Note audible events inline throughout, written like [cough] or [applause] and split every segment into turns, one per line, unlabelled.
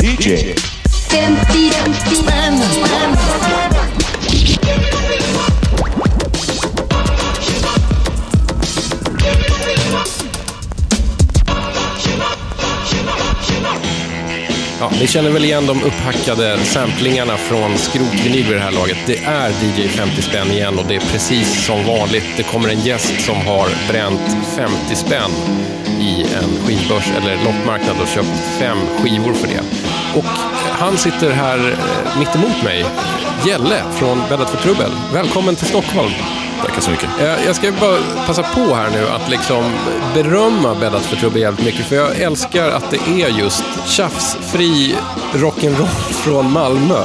DJ
50
spänn
Ja, ni känner väl igen de upphackade samplingarna från skrotvinyl vid det här laget. Det är DJ 50 spänn igen och det är precis som vanligt. Det kommer en gäst som har bränt 50 spänn i en skivbörs eller loppmarknad och köpt fem skivor för det. Och han sitter här mittemot mitt emot mig. Gelle från Bäddat för trubbel. Välkommen till Stockholm.
Tackar så mycket.
Eh, Jag ska bara passa på här nu att liksom berömma Bäddat för trubbel jävligt mycket. För jag älskar att det är just tjafsfri rock'n'roll [laughs] från Malmö.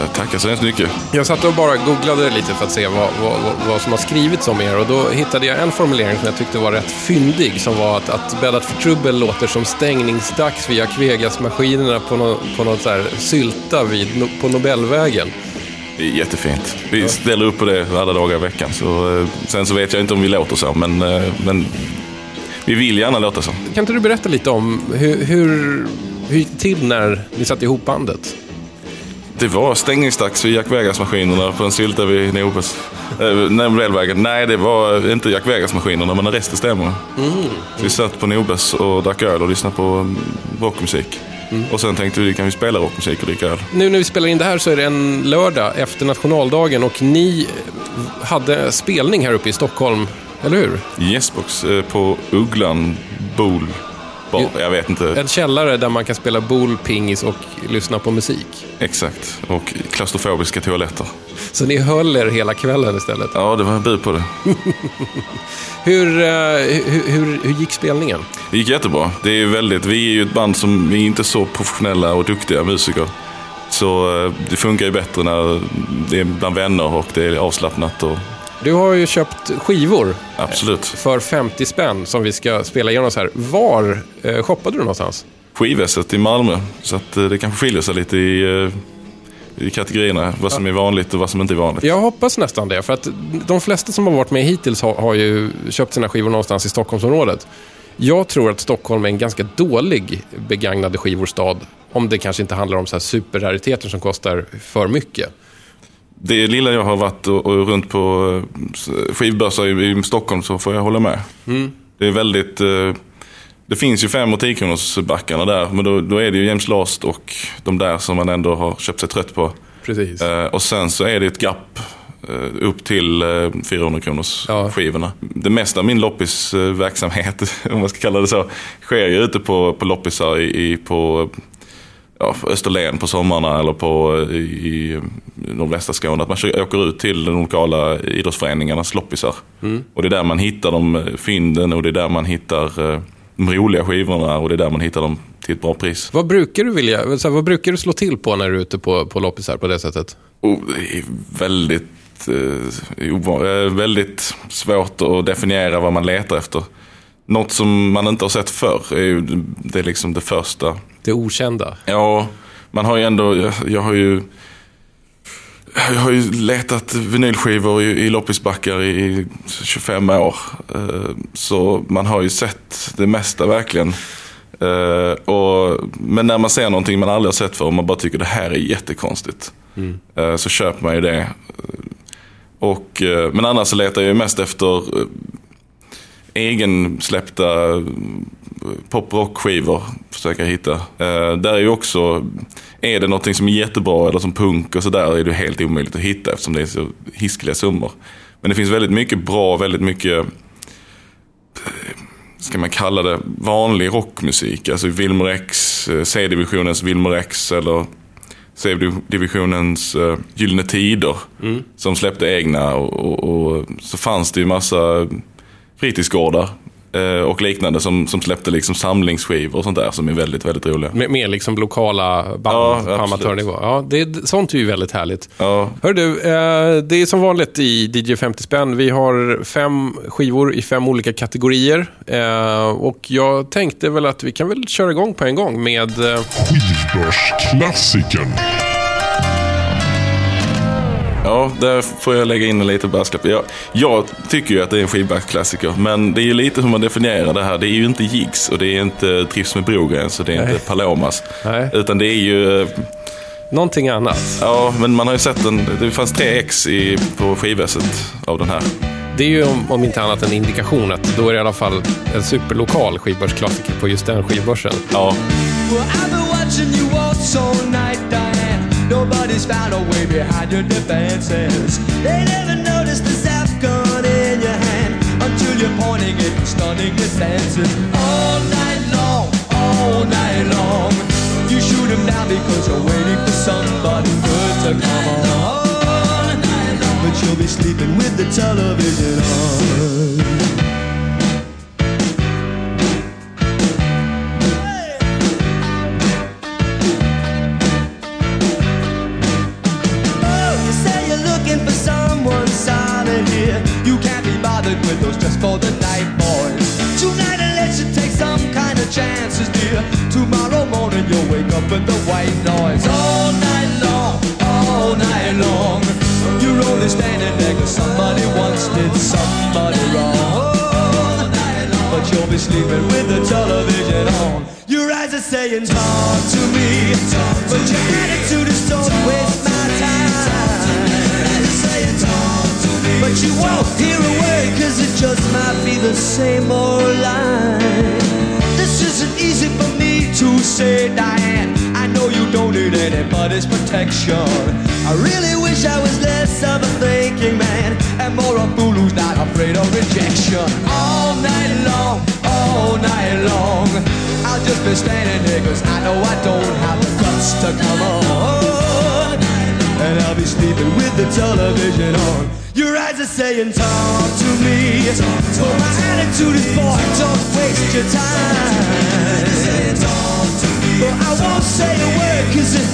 Jag tackar så hemskt mycket.
Jag satt och bara googlade lite för att se vad, vad, vad, som har skrivits om er och då hittade jag en formulering som jag tyckte var rätt fyndig som var att, att Bäddat för trubbel låter som stängningsdags via Kvegas-maskinerna på, nå, på något så här sylta vid, no- på Nobelvägen.
Det är jättefint. Vi ställer upp på det alla dagar i veckan. Så, eh, sen så vet jag inte om vi låter så, men, eh, men vi vill gärna låta så.
Kan inte du berätta lite om hur, hur, hur gick det till när ni satte ihop bandet?
Det var stängningsdags vid Jack Vegas-maskinerna på en sylta vid Nobels. Eh, nej, det var inte Jack Vegas-maskinerna, men resten stämmer. Så vi satt på Nobels och drack öl och lyssnade på mm. Och sen tänkte vi, kan vi spela rockmusik och dricka öl?
Nu när vi spelar in det här så är det en lördag efter nationaldagen och ni hade spelning här uppe i Stockholm, eller hur?
Yesbox eh, på Ugglan Bool Bar. Jag vet inte
En källare där man kan spela boule, pingis och lyssna på musik.
exakt. Och klaustrofobiska toaletter.
Så ni höll er hela kvällen istället.
Ja, det var bud på det. [laughs]
Hur, eh, hur, hur, hur gick spelningen?
Det gick jättebra. Det är väldigt, vi är ju ett band som vi är inte så professionella och duktiga musiker. Så eh, det funkar ju bättre när det är bland vänner och det är avslappnat. Och,
Du har ju köpt skivor
absolut.
för 50 spänn som vi ska spela igenom så här. Var eh, shoppade du någonstans?
Skivässet i Malmö. Så att eh, det kanske skiljer sig lite i, eh, i kategorierna. Vad som är vanligt och vad som inte är vanligt.
Jag hoppas nästan det, för att de flesta som har varit med hittills har, har ju köpt sina skivor någonstans i Stockholmsområdet. Jag tror att Stockholm är en ganska dålig begagnade skivor stad. Om det kanske inte handlar om så superrariteter som kostar för mycket.
Det lilla jag har varit och, och runt på eh, skivbörsar i, i Stockholm så får jag hålla med. Det är väldigt... Eh, det finns ju fem och tiokronorsbackarna där, men då, då är det ju James Last och de där som man ändå har köpt sig trött på.
Precis.
Eh, och sen så är det ett gap upp till eh, 400 kronors
Ja.
skivorna. Det mesta av min loppisverksamhet, [laughs] om man ska kalla det så, sker ju ute på, på loppisar i, på ja, Österlen på sommarna eller på, i, i nordvästra Skåne. Att man åker ut till de lokala idrottsföreningarnas loppisar. Och det är där man hittar de eh, fynden och det är där man hittar eh, de roliga skivorna och det är där man hittar dem till ett bra pris.
Vad brukar du vilja, här, vad brukar du slå till på när du är ute på, på loppisar på det sättet?
Och det är väldigt, eh, eh, väldigt svårt att definiera vad man letar efter. Något som man inte har sett förr är ju det, är liksom det första.
Det okända.
Ja, man har ju ändå, jag, jag har ju jag har ju letat vinylskivor i, i loppisbackar i, i 25 år. Eh, så man har ju sett det mesta verkligen. Eh, och, men när man ser någonting man aldrig har sett förr och man bara tycker det här är jättekonstigt. eh, så köper man ju det. Och, men annars så letar jag ju mest efter egensläppta poprockskivor. Försöka hitta. Eh, där är ju också, är det någonting som är jättebra eller som punk och sådär är det helt omöjligt att hitta eftersom det är så hiskeliga summor. Men det finns väldigt mycket bra, väldigt mycket eh, ska man kalla det, vanlig rockmusik. Alltså Wilmer X, eh, C-divisionens Wilmer X eller C-divisionens uh, Gyllene Tider. Som släppte egna och, och, och så fanns det ju massa fritidsgårdar och liknande som, som släppte liksom samlingsskivor och sånt där som är väldigt, väldigt roliga.
Med, med liksom lokala band
Ja,
på amatörnivå. Ja, det, sånt är ju väldigt härligt.
Ja,
Hör du, eh, det är som vanligt i DJ 50 spänn. Vi har fem skivor i fem olika kategorier. Eh, och jag tänkte väl att vi kan väl köra igång på en gång med... Eh,
Skivbörsklassikern.
Ja, där får jag lägga in en liten brasklapp. Jag, jag tycker ju att det är en skivbacksklassiker, men det är ju lite hur man definierar det här. Det är ju inte Jigs och det är inte Trivs med Brogräns och det är
Nej.
inte Palomas.
Nej.
Utan det är ju, eh,
Någonting annat.
ja, men man har ju sett den, det fanns tre ex i, på skivväset av den här.
Det är ju om, om inte annat en indikation att då är det i alla fall en superlokal skivbörsklassiker på just den skivbörsen.
Ja,
Well, Nobody's found a way behind your defenses. They never noticed the zap gun in your hand until you're pointing it stunning your senses. All night long, all night long. You shoot him down because you're waiting for somebody good to come on. But you'll be sleeping with the television on. You'll wake up with the white noise. All night long, all night long. You're only standing there 'cause somebody once did somebody wrong. But you'll be sleeping with the television on. Your eyes are saying, Talk to me. talk But your attitude is, Don't waste my time. But you won't hear a word, cause it just might be the same old line. This isn't easy for me to say, anybody's protection. I really wish I was less of a thinking man and more of a fool who's not afraid of rejection. All night long, all night long. I'll just be standing there cause I know I don't have the guts to come on. And I'll be sleeping with the television on. Your eyes are saying, talk to me. But my attitude is, boy, don't waste your time. But I won't say a word, cause it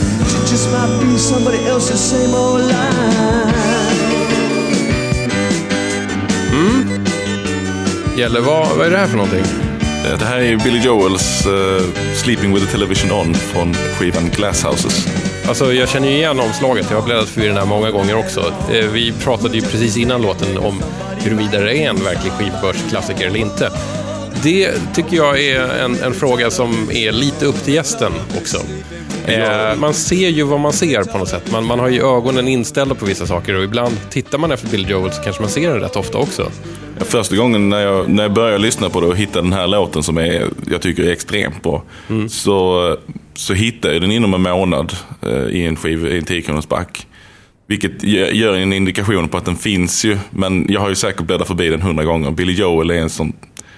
just might be somebody else's same old line.
Gäller vad, vad är det här för någonting?
Eh, det här är Billy Joels eh, Sleeping with the Television On från skivan Glasshouses.
Alltså, jag känner ju igen omslaget. Jag har bläddrat förbi den här många gånger också. Eh, Vi pratade ju precis innan låten om huruvida det är en verklig skivbörsklassiker eller inte. Det tycker jag är en, en fråga som är lite upp till gästen också. Eh, man ser ju vad man ser på något sätt. Man, man har ju ögonen inställda på vissa saker och ibland tittar man efter Bill Joel så kanske man ser den rätt ofta också.
Första gången när jag, när jag började lyssna på det och hittade den här låten som är, jag tycker är extremt bra. Så, så hittade jag den inom en månad eh, i en skiv, i en 10 kronors back. Vilket gör en indikation på att den finns ju. Men jag har ju säkert bläddrat förbi den hundra gånger. Billy Joel är en sån,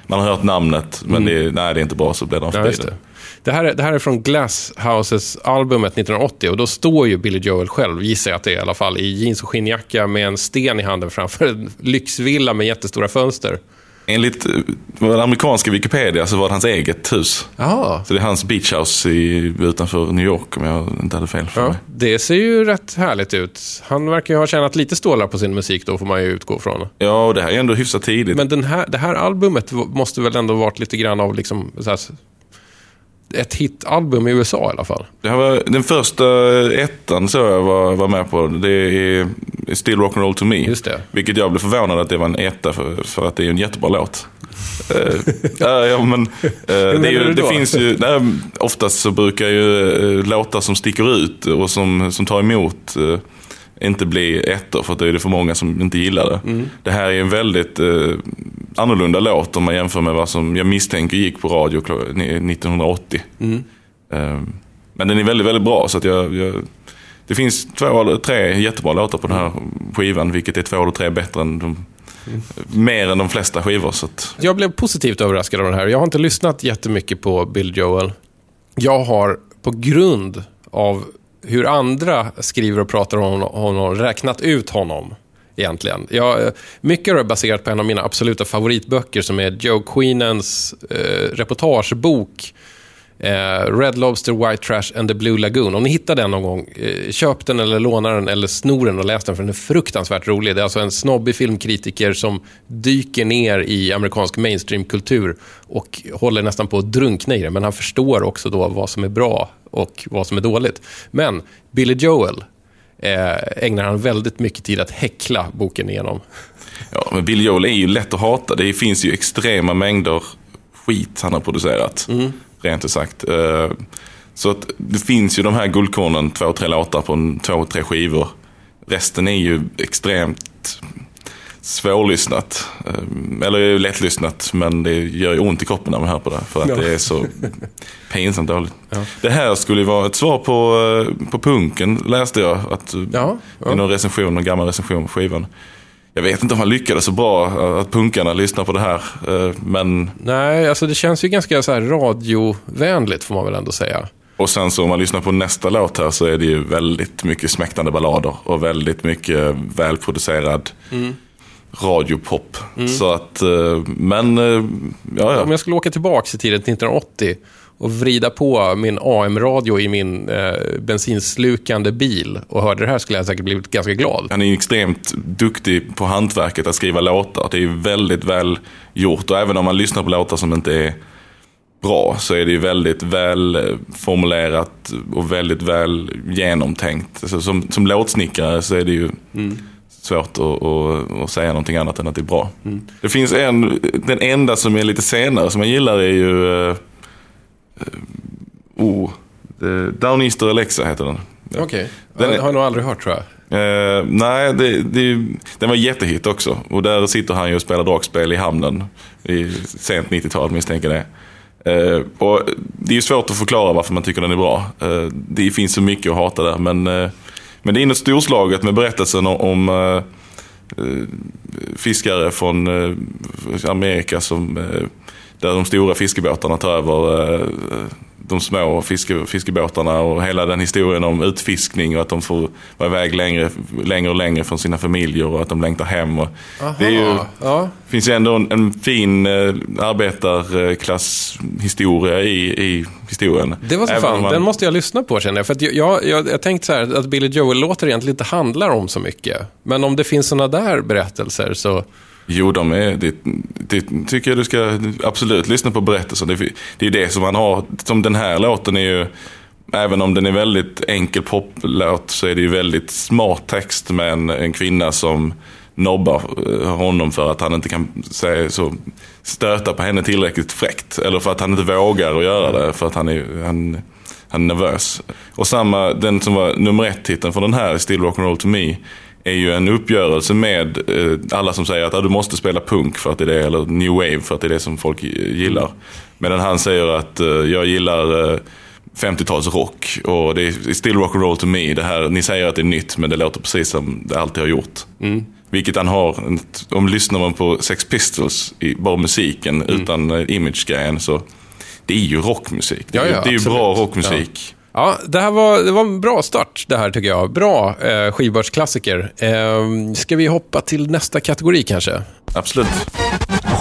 man har hört namnet men det, är- nej, det är inte bra så man
Ja,
förbi det.
det. Det, här är, det här är från Glasshouses-albumet 1980 och då står ju Billy Joel själv, gissar jag att det är i alla fall, i jeans och skinnjacka med en sten i handen framför en lyxvilla med jättestora fönster.
Enligt eh, den amerikanska Wikipedia så var det hans eget hus.
Jaha.
Så det är hans beach house i, utanför New York om jag inte hade fel för
Ja,
mig.
det ser ju rätt härligt ut. Han verkar ju ha tjänat lite stålar på sin musik då, får man ju utgå från.
Ja, och det här är ändå hyfsat tidigt.
Men den här, det här albumet måste väl ändå varit lite grann av liksom, så här, ett hitalbum i USA i alla fall.
Det här var den första ettan så jag var, var med på. Det är Still Rock'n'Roll To Me.
Just det.
Vilket jag blev förvånad att det var en etta för, för att det är en jättebra låt. Eh, [laughs] ja, men, eh, det, är ju, finns ju, nej, oftast så brukar ju eh, låtar som sticker ut och som, som tar emot eh, inte bli ettor för att det är för många som inte gillar det.
Mm.
Det här är en väldigt eh, annorlunda låt om man jämför med vad som jag misstänker gick på radio klo- 1980.
Mm.
Eh, men den är väldigt, väldigt bra så att jag, jag det finns två eller tre jättebra låtar på den här skivan, vilket är två eller tre bättre än de, mer än de flesta skivor. Så att,
Jag blev positivt överraskad av det här. Jag har inte lyssnat jättemycket på Bill Joel. Jag har på grund av hur andra skriver och pratar om honom räknat ut honom. Egentligen. Eh, jag, mycket av det är baserat på en av mina absoluta favoritböcker som är Joe Queenans eh, reportagebok Eh, Red Lobster, White Trash and the Blue Lagoon. Om ni hittar den någon gång, eh, köp den eller låna den eller snor den och läs den för den är fruktansvärt rolig. Det är alltså en snobbig filmkritiker som dyker ner i amerikansk mainstreamkultur och håller nästan på att drunkna i det. Men han förstår också då vad som är bra och vad som är dåligt. Men Billy Joel eh, ägnar han väldigt mycket tid att häckla boken igenom.
Ja, men Bill Joel är ju lätt att hata. Det finns ju extrema mängder skit han har producerat. Rent ut sagt. Eh, Så att det finns ju de här guldkornen, två, tre låtar på två, tre skivor. Resten är ju extremt svårlyssnat. Eh, Eller lättlyssnat, men det gör ju ont i kroppen när man hör på det. För att
Ja.
det är så [laughs] pinsamt dåligt. Det här skulle ju vara ett svar på, eh, på punken, läste jag. Att,
Ja,
I någon recension, någon gammal recension på skivan. Jag vet inte om han lyckades så bra eh, att punkarna lyssnar på det här. eh, Men,
Nej, alltså det känns ju ganska så här radiovänligt får man väl ändå säga.
och sen så om man lyssnar på nästa låt här så är det ju väldigt mycket smäktande ballader. Och väldigt mycket välproducerad radiopop. Så att, eh, men, eh, ja
Om
ja.
jag skulle åka tillbaka i tiden till 1980 och vrida på min AM-radio i min eh, bensinslukande bil och hörde det här skulle jag säkert blivit ganska glad.
Han är extremt duktig på hantverket att skriva låtar. Det är väldigt väl gjort. Och även om man lyssnar på låtar som inte är bra så är det ju väldigt väl eh, formulerat och väldigt väl genomtänkt. Alltså som, som låtsnickare så är det ju svårt att, att, att säga någonting annat än att det är bra. Det finns en, den enda som är lite senare som jag gillar är ju eh, oh, The Downeaster Alexa heter den.
Okej,
Den är-
jag har jag nog aldrig hört tror jag.
Eh, nej, det, det, den var jättehit också. Och där sitter han ju och spelar dragspel i hamnen. I sent 90-tal misstänker jag det. Eh, och det är ju svårt att förklara varför man tycker den är bra. Eh, det finns så mycket att hata där. Men, eh, men det är något storslaget med berättelsen om, om eh, eh, fiskare från eh, Amerika som, eh, där de stora fiskebåtarna tar över eh, de små fiske, fiskebåtarna och hela den historien om utfiskning och att de får vara iväg längre, längre och längre från sina familjer och att de längtar hem. Och det är ju,
ja.
finns ju ändå en, en fin eh, arbetarklasshistoria i, i historien.
Det var så
Även
fan,
man-
den måste jag lyssna på känner jag. För jag, jag, jag, jag tänkte så här att Billy Joel-låtar egentligen inte handlar om så mycket. Men om det finns sådana där berättelser så...
Jo, de är, det, det tycker jag du ska absolut lyssna på berättelsen. Det, det är ju det som man har, som den här låten är ju, även om den är väldigt enkel poplåt så är det ju väldigt smart text med en, en kvinna som nobbar eh, honom för att han inte kan säga så, stöta på henne tillräckligt fräckt. Eller för att han inte vågar att göra det för att han är, han, han är nervös. Och samma, den som var nummer ett-titeln för den här, Still Rock'n'Roll To Me, är ju en uppgörelse med eh, alla som säger att ah, du måste spela punk för att det är det, eller new wave för att det är det som folk gillar. Medan han säger att eh, jag gillar eh, 50-talsrock och det är still rock and roll to me. Det här, ni säger att det är nytt men det låter precis som det alltid har gjort. Vilket han har, om lyssnar man på Sex Pistols, bara musiken utan eh, image-grejen så det är ju rockmusik. Det är,
Ja,
ju-
ja,
det är ju bra rockmusik.
Ja, det här var, det var en bra start det här tycker jag. Bra eh, skivbörsklassiker. Eh, ska vi hoppa till nästa kategori kanske?
Absolut.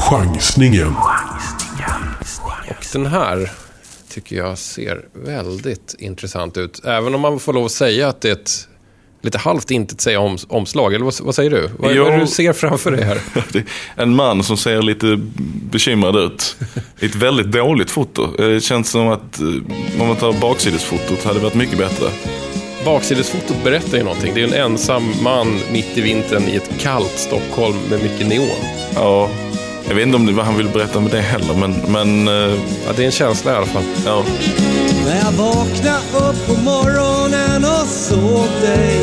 Chansningen.
Den här tycker jag ser väldigt intressant ut. Även om man får lov att säga att det är ett lite halvt inte säga om, omslag. Eller vad, vad säger du? Vad,
Jo.
vad du ser framför dig här? [laughs]
En man som ser lite bekymrad ut. Ett väldigt dåligt foto. Det känns som att eh, om man tar baksidesfotot hade det varit mycket bättre.
Baksidesfotot berättar ju någonting. Det är en ensam man mitt i vintern i ett kallt Stockholm med mycket neon.
Ja, jag vet inte om det vad han vill berätta med det heller, men, men eh,
Ja, det är en känsla i alla fall.
ja.
När jag vaknade upp på morgonen och såg dig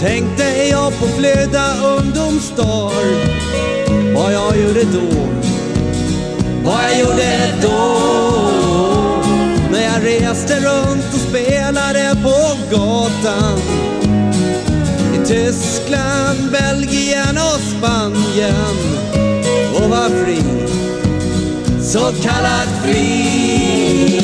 Tänkte jag på flöda ungdomsdagar Vad jag gjorde då Vad jag gjorde då När jag reste runt och spelade på gatan I Tyskland, Belgien och Spanien vara fri. Så kallad fri.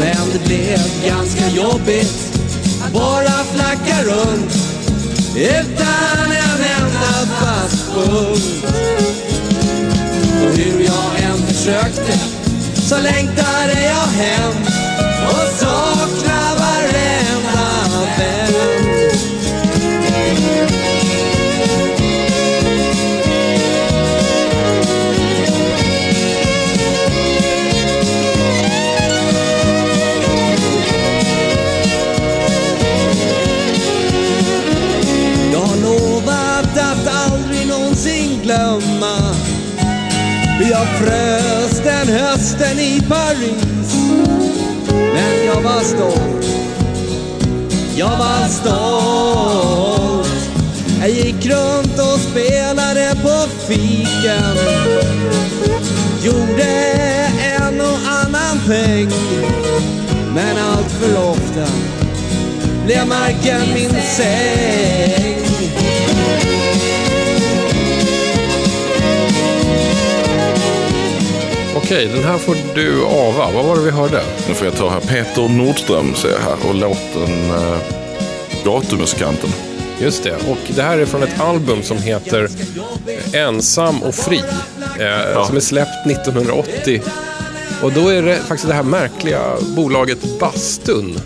Men det blev ganska jobbigt. Att bara flacka runt utan en enda fast punkt. Försökte. Så längtade jag hem. Men allt för ofta blev marken min säng
Okej, den här får du ava. Vad var det vi hörde?
Nu får jag ta här Peter Nordström ser jag här och låten uh, Gatumusikanten.
Just det. Och det här är från ett album som heter Ensam och fri. Eh, Som är släppt 1980. Och då är det faktiskt det här märkliga bolaget Bastun.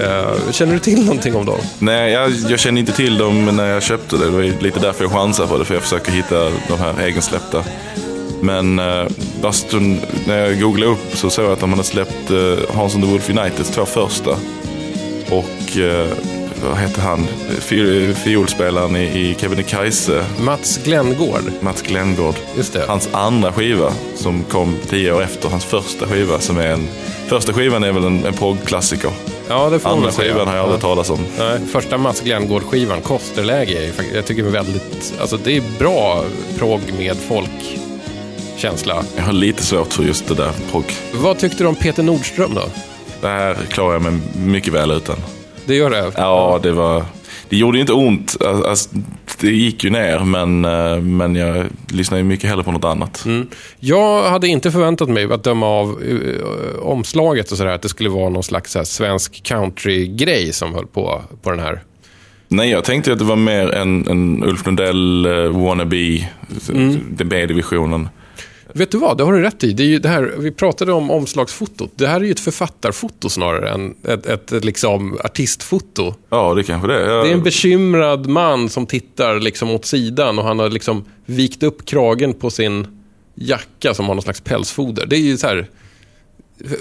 Eh, känner du till någonting om dem?
Nej, jag, jag kände inte till dem när jag köpte det. Det var lite därför jag chansade på det, för jag försöker hitta de här egensläppta. Men uh, Bastun, när jag googlade upp så såg jag att de hade släppt uh, Hans and the Wolf Uniteds två första. Och eh, vad heter han? Fi- Fiolspelaren i, Kebnekaise,
Mats Glenngård.
Mats Glenngård.
Just det.
Hans andra skiva som kom tio år efter hans första skiva. Som är en, första skivan är väl en, en progklassiker.
Ja, det får man
Andra
väl säga.
skivan har jag aldrig
Ja.
talat om.
Nej, första Mats Glenngård-skivan, Kosterläge, är jag tycker är väldigt... Alltså det är bra progg med folkkänsla.
Jag har lite svårt för just det där prog.
Vad tyckte du om Peter Nordström då?
Det här klarar jag mig mycket väl utan.
Det gör det?
Ja, det var... Det gjorde inte ont. Alltså, det gick ju ner, men, eh, men jag lyssnade ju mycket hellre på något annat.
Jag hade inte förväntat mig, att döma av eh, omslaget och sådär, att det skulle vara någon slags svensk country-grej som höll på på den här.
Nej, jag tänkte att det var mer en, en Ulf Lundell uh, wannabe,
Mm.
den B-divisionen.
Vet du vad, det har du rätt i. Det är ju det här, vi pratade om omslagsfotot. Det här är ju ett författarfoto snarare än ett, ett, ett liksom artistfoto.
Ja, det kanske det är. Jag-
Det är en bekymrad man som tittar liksom åt sidan och han har liksom vikt upp kragen på sin jacka som har någon slags pälsfoder. Det är ju så här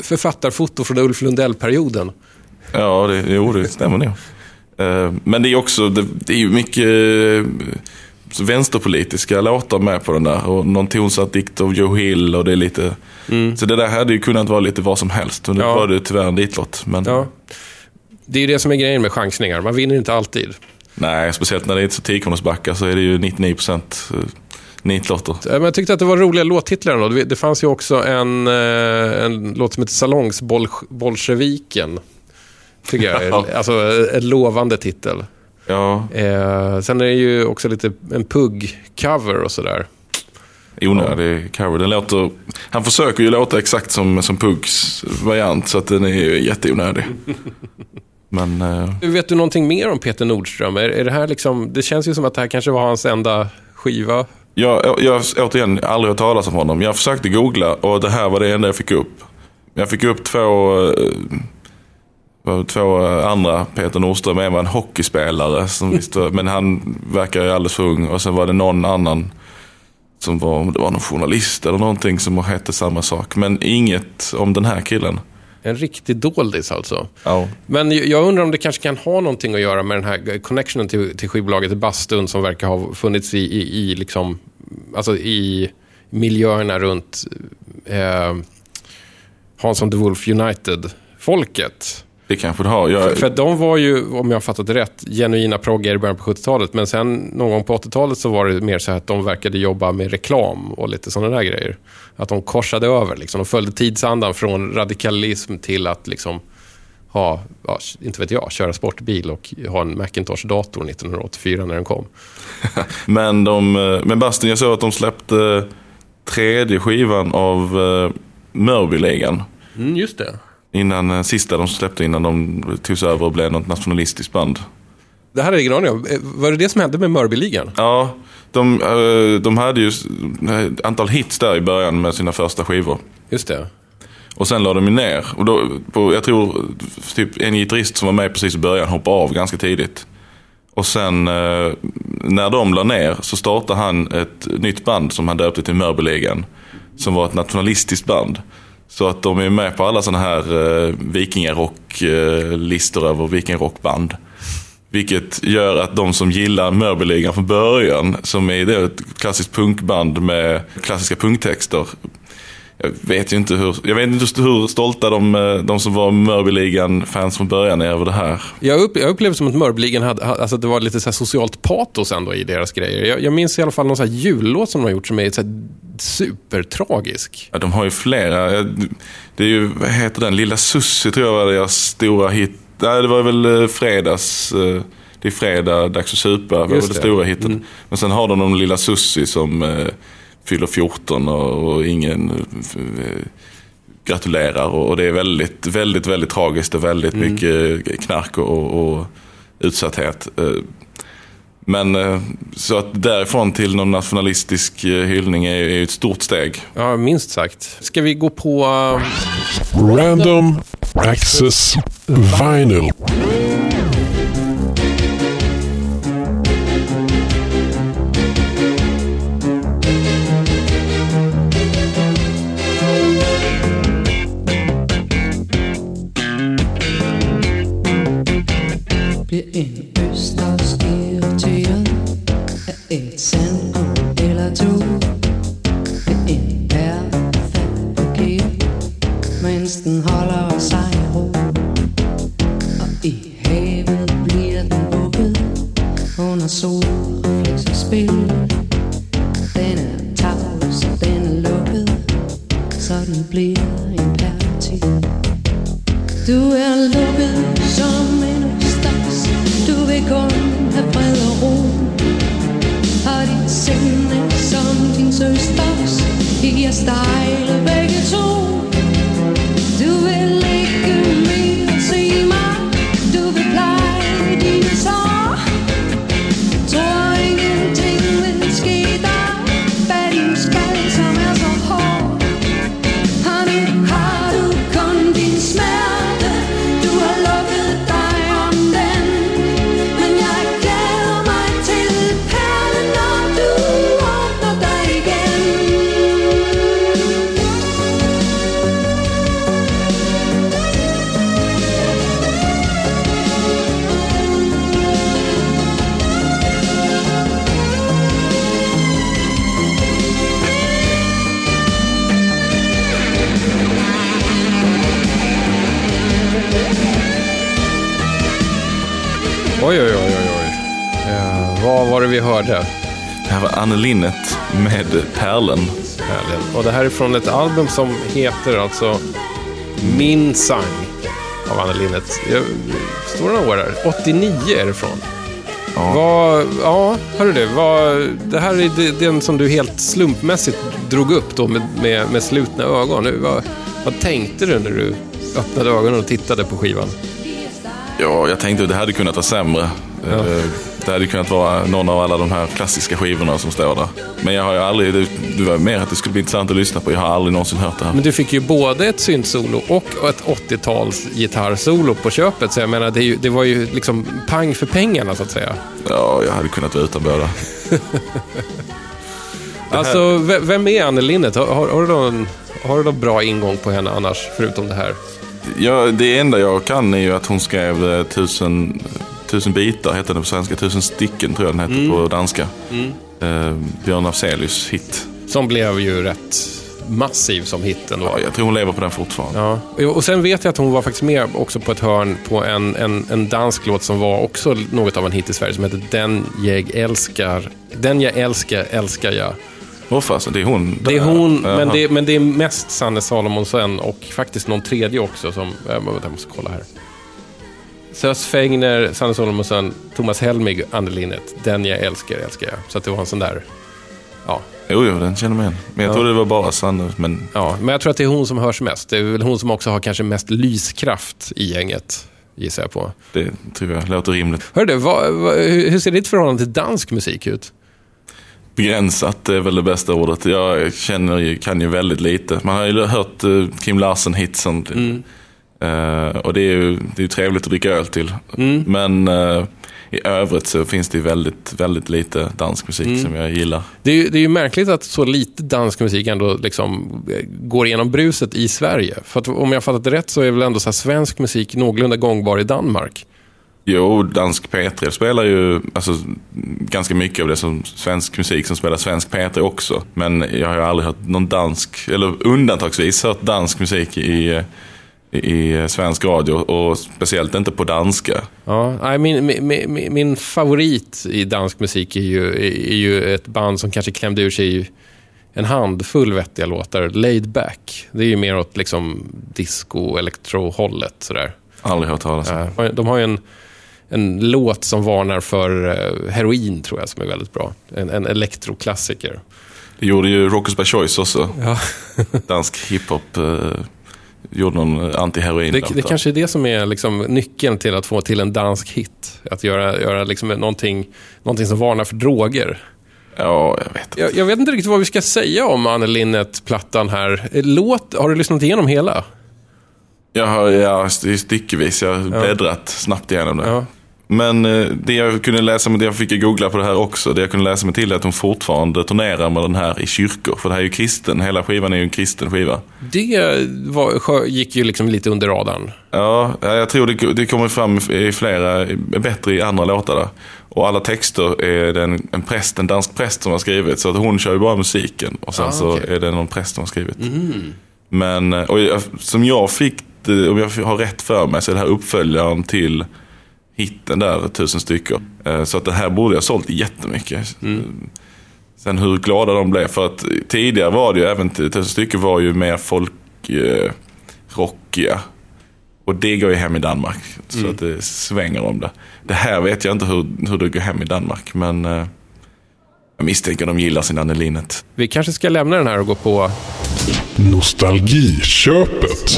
författarfoto från Ulf Lundell-perioden.
Ja, det, jo, det stämmer nog. Eh, Men det är också, det, det är ju mycket vänsterpolitiska låtar med på den där. Och någon tonsatt dikt av Joe Hill och det är lite... Så det där hade ju kunnat vara lite vad som helst. Och nu
Ja.
var det tyvärr en ditlott. Men
Ja. Det är ju det som är grejen med chansningar. Man vinner inte alltid.
nej, speciellt när det är så 10 backar så är det ju 99% nitlotter.
Eh, Men jag tyckte att det var roliga låttitlar ändå. Det fanns ju också en, eh, en låt som heter Salongsbolsjeviken. Tycker jag. Alltså en lovande titel.
Ja,
Eh, sen är det ju också lite en pugg-cover och sådär.
onödig cover. Den låter, han försöker ju låta exakt som, som Pugs variant så att den är ju jätteonödig. [laughs] Men eh,
Vet du någonting mer om Peter Nordström? Är, är det här liksom, det känns ju som att det här kanske var hans enda skiva.
Jag, jag återigen aldrig hört talas om honom. Jag försökte googla och det här var det enda jag fick upp. Jag fick upp två, eh, två eh, andra. Peter Nordström en var en hockeyspelare. Som visst var, men han verkar ju alldeles för ung. Och sen var det någon annan som var, om det var någon journalist eller någonting som hette samma sak. Men inget om den här killen.
En riktig doldis alltså.
Ja.
Men jag- undrar om det kanske kan ha någonting att göra med den här connectionen till, till skivbolaget Bastun som verkar ha funnits i, i, i, liksom, alltså i miljöerna runt eh, Hansson the Wolf United-folket.
Det kanske det har. Jag,
För att de var ju, om jag har fattat det rätt, genuina proggare i början på 70-talet. Men sen någon gång på 80-talet så var det mer så här att de verkade jobba med reklam och lite sådana där grejer. Att de korsade över, liksom. De följde tidsandan från radikalism till att liksom ha, ja, inte vet jag, köra sportbil och ha en Macintosh-dator 1984 när den kom. [laughs]
Men, de, eh, men Basten, jag såg att de släppte tredje skivan av uh, Mörbyligan.
Mm, just det.
Innan, eh, sista de släppte innan de tog sig över och blev något nationalistiskt band.
Det här är ingen aning om. Eh, Var det det som hände med Mörbyligan?
Ja, de, eh, de hade ju ett antal hits där i början med sina första skivor.
Just det.
Och sen la de ju ner. Och då, på, jag tror typ en gitarrist som var med precis i början hoppade av ganska tidigt. Och sen när de la ner så startade han ett nytt band som han döpte till Mörbyligan. Som var ett nationalistiskt band. Så att de är med på alla sådana här eh, vikingarock-listor eh, över vikingarockband. Vilket gör att de som gillar Mörbyligan från början, som är det ett klassiskt punkband med klassiska punktexter. Jag vet ju inte hur, jag vet inte hur stolta de, eh, de som var Mörbyligan-fans från början är över det här.
Jag, upp, jag upplevde som att Mörbligen hade, alltså det var lite så här socialt patos ändå i deras grejer. Jag, jag minns i alla fall någon så här jullåt som de har gjort som är så supertragisk.
Ja, de har ju flera. Det är ju, vad heter den? Lilla Sussi tror jag var deras stora hit. Nej, det var väl eh, fredags. eh, Det är fredag, dags att supa. var det
det.
stora hiten. Men sen har de de Lilla Sussi som fyller 14 och, och ingen eh, gratulerar. Och, det är väldigt, väldigt, väldigt tragiskt och väldigt mycket knark och, och utsatthet. Eh, Men eh, så att därifrån till någon nationalistisk hyllning är, är ju ett stort steg.
Ja, minst sagt. Ska vi gå på...
Random Access Vinyl.
Under solrefleksespil Den er tavs, og den er lukket, så den bliver en pervertit du är lukket som en østers Du vill kun have fred och ro Og dit sind er som din søsters I er stejle
vi hörde?
Det här var Anne Linnet med Pärlen.
Härligt. Och det här är från ett album som heter alltså Min sang av Anna Linnet. Jag, står det några år här? 89 är det från.
Ja.
Vad, ja, hörru du. Vad, det här är den som du helt slumpmässigt drog upp då med, med, med slutna ögon. Vad, vad tänkte du när du öppnade ögonen och tittade på skivan?
Ja, jag tänkte att det hade kunnat vara sämre. Eh, Det hade kunnat vara någon av alla de här klassiska skivorna som står där. Men jag har ju aldrig, det, det var mer att det skulle bli intressant att lyssna på. Jag har aldrig någonsin hört det här.
Men du fick ju både ett syntsolo och ett 80-tals gitarrsolo på köpet. Så jag menar, det, ju, det var ju liksom pang för pengarna så att säga.
Ja, jag hade kunnat vara utan båda. [laughs]
Alltså, ve- vem är Anne Linnet? Har, har, har, du någon, har du någon bra ingång på henne annars, förutom det här?
Ja, det enda jag kan är ju att hon skrev eh, tusen, tusen bitar, hette den på svenska. Tusen stycken tror jag den hette på danska. Eh, Björn Afzelius hit.
Som blev ju rätt massiv som hit ändå.
Ja, jag tror hon lever på den fortfarande.
Ja. Och sen vet jag att hon var faktiskt med också på ett hörn på en, en, en dansk låt som var också något av en hit i Sverige som heter Den jag älskar. Den jag älskar, älskar jag.
Åh fasen, det är hon.
Det är hon, men det, men det är mest Sanne Salomonsen och faktiskt någon tredje också som... Jag måste kolla här. Sös Fängner, Sanne Salomonsen, Thomas Helmig, Anne Linnet. Den jag älskar, älskar jag. Så att det var en sån där... Ja,
Jo, jo, den känner man igen. Men jag
Ja.
trodde det var bara Sanne. Men
ja, men jag tror att det är hon som hörs mest. Det är väl hon som också har kanske mest lyskraft i gänget, gissar jag på.
det tror jag låter rimligt.
Hör du, vad, vad, hur ser ditt förhållande till dansk musik ut?
Begränsat är väl det bästa ordet. Jag känner ju, kan ju väldigt lite. Man har ju hört uh, Kim Larsen-hitsen.
Mm.
Eh, och det är ju det är ju trevligt att dricka öl till.
Mm.
Men eh, i övrigt så finns det ju väldigt, väldigt lite dansk musik
Mm.
som jag gillar.
Det är, ju, det är ju märkligt att så lite dansk musik ändå liksom eh, går igenom bruset i Sverige. För om jag fattat det rätt så är väl ändå så svensk musik någorlunda gångbar i Danmark.
Jo, dansk P3 spelar ju alltså, ganska mycket av det som svensk musik som spelar svensk P3 också. Men jag har ju aldrig hört någon dansk, eller undantagsvis hört dansk musik i, i, svensk radio och speciellt inte på danska.
Ja, min, min, min, favorit i dansk musik är ju, är ju ett band som kanske klämde ur sig en handfull vettiga låtar. Laid Back. Det är ju mer åt liksom disco, elektro-hållet. Sådär.
Aldrig hört talas om.
De har ju en, en låt som varnar för eh, heroin, tror jag, som är väldigt bra. En, en elektroklassiker.
Det gjorde ju Rockers by Choice också.
Ja.
Dansk hiphop. Eh, gjorde någon anti-heroin
Det, det kanske är det som är liksom nyckeln till att få till en dansk hit. Att göra, göra liksom någonting, någonting som varnar för droger.
Ja, jag vet inte.
Jag, jag vet inte riktigt vad vi ska säga om Anne Linnet-plattan här. Låt, har du lyssnat igenom hela?
Jag har ja, st- styckevis, jag har bläddrat snabbt igenom det.
Ja.
Men eh, det jag kunde läsa mig, det jag fick googla på det här också, det jag kunde läsa mig till är att hon fortfarande turnerar med den här i kyrkor. För det här är ju kristen, hela skivan är ju en kristen skiva.
Det var, gick ju liksom lite under radarn.
Ja, ja, jag tror det, det kommer fram i flera, bättre i andra låtar där. Och alla texter är det en, en präst, en dansk präst som har skrivit. Så att hon kör ju bara musiken och sen
Ah,
så.
Mm.
är det någon präst som har skrivit. Men, eh, och jag, som jag fick, om jag har rätt för mig, så är det här uppföljaren till hitten där, tusen stycken. Eh, Så att det här borde jag sålt jättemycket. Sen hur glada de blev. För att tidigare var det ju, även tusen stycken var ju mer folk eh. Och det går ju hem i Danmark. Så att det svänger om det. Det här vet jag inte hur, hur det går hem i Danmark. Men eh, jag misstänker de gillar sin Anne Linnet.
Vi kanske ska lämna den här och gå på...
Nostalgiköpet.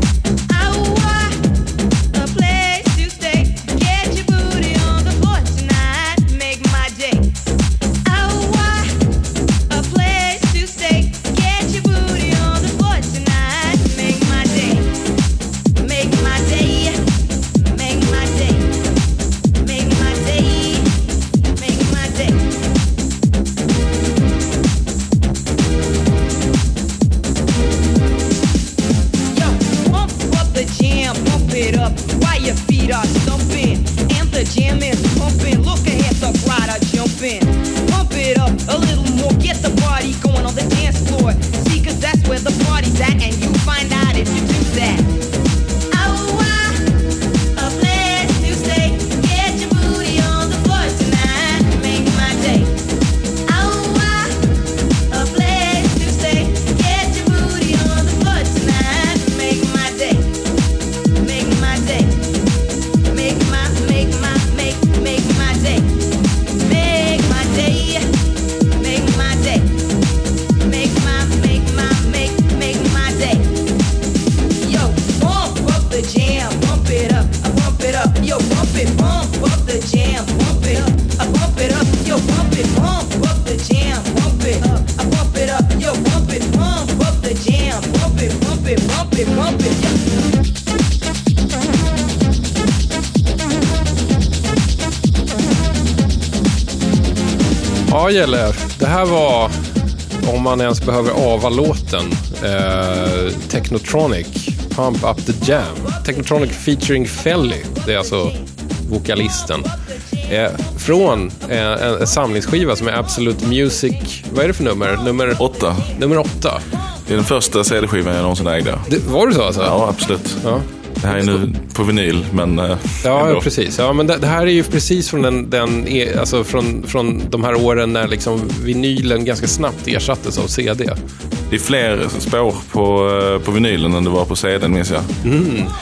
Man ens behöver ava låten, eh, Technotronic, Pump Up The Jam. Technotronic featuring Felly. Det är alltså vokalisten. Eh, från eh, en, en samlingsskiva som är Absolute Music... Vad är det för nummer? Nummer,
Åtta.
nummer åtta.
Det är den första CD-skivan jag någonsin ägde.
Det, var det så alltså?
Ja, absolut.
Ja.
Det här är nu på vinyl, men eh,
Ja,
ändå.
precis. Ja, men det, det här är ju precis från, den, den, e- alltså från, från de här åren när liksom vinylen ganska snabbt ersattes av CD.
Det är fler spår på, eh, på vinylen än det var på CDn, minns jag.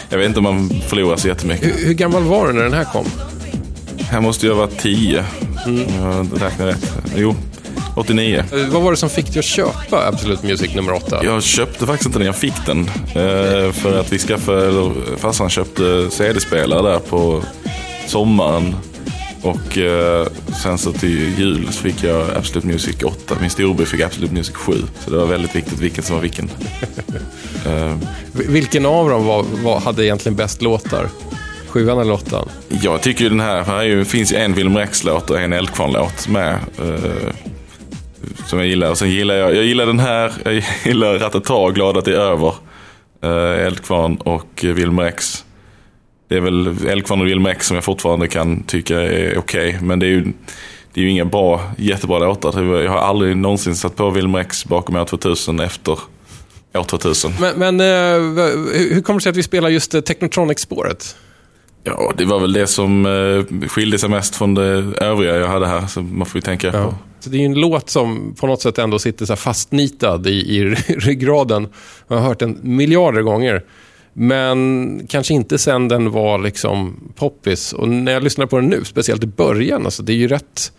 Jag vet inte om man förlorar så jättemycket.
Hur, hur gammal var du när den här kom?
Här måste jag vara tio.
Mm.
Jag räknar rätt. Jo. 89.
Eh, Vad var det som fick dig att köpa Absolute Music nummer 8?
Jag köpte faktiskt inte den, jag fick den. Eh, för att vi skaffade, eller farsan köpte CD-spelare där på sommaren. Och eh, sen så till jul så fick jag Absolute Music 8. Min storebror fick Absolute Music 7. Så det var väldigt viktigt vilken som var vilken. [laughs] Eh,
Vilken av dem var, var, hade egentligen bäst låtar? Sjuan eller åttan?
jag tycker ju den här, här ju, finns ju en Wilhelm Rex-låt och en Eldkvarn-låt med. Eh, som jag gillar. Och sen gillar jag, jag gillar den här, jag gillar Ratata, Glad att det är över. Eh, Eldkvarn och Wilmer X. Det är väl Eldkvarn och Wilmer X som jag fortfarande kan tycka är okej. Men det är ju, det är ju inga bra, jättebra låtar. Jag har aldrig någonsin satt på Wilmer X bakom år 2000 efter år 2000.
Men, men eh, hur kommer det sig att vi spelar just eh, Technotronic-spåret?
Ja, det var väl det som eh, skilde sig mest från det övriga jag hade här. Så man får ju tänka på.
Så det är en låt som på något sätt ändå sitter så fastnitad i, i [laughs] ryggraden. Jag har hört den miljarder gånger. Men kanske inte sen den var liksom poppis. Och när jag lyssnar på den nu, speciellt i början, alltså det är ju rätt...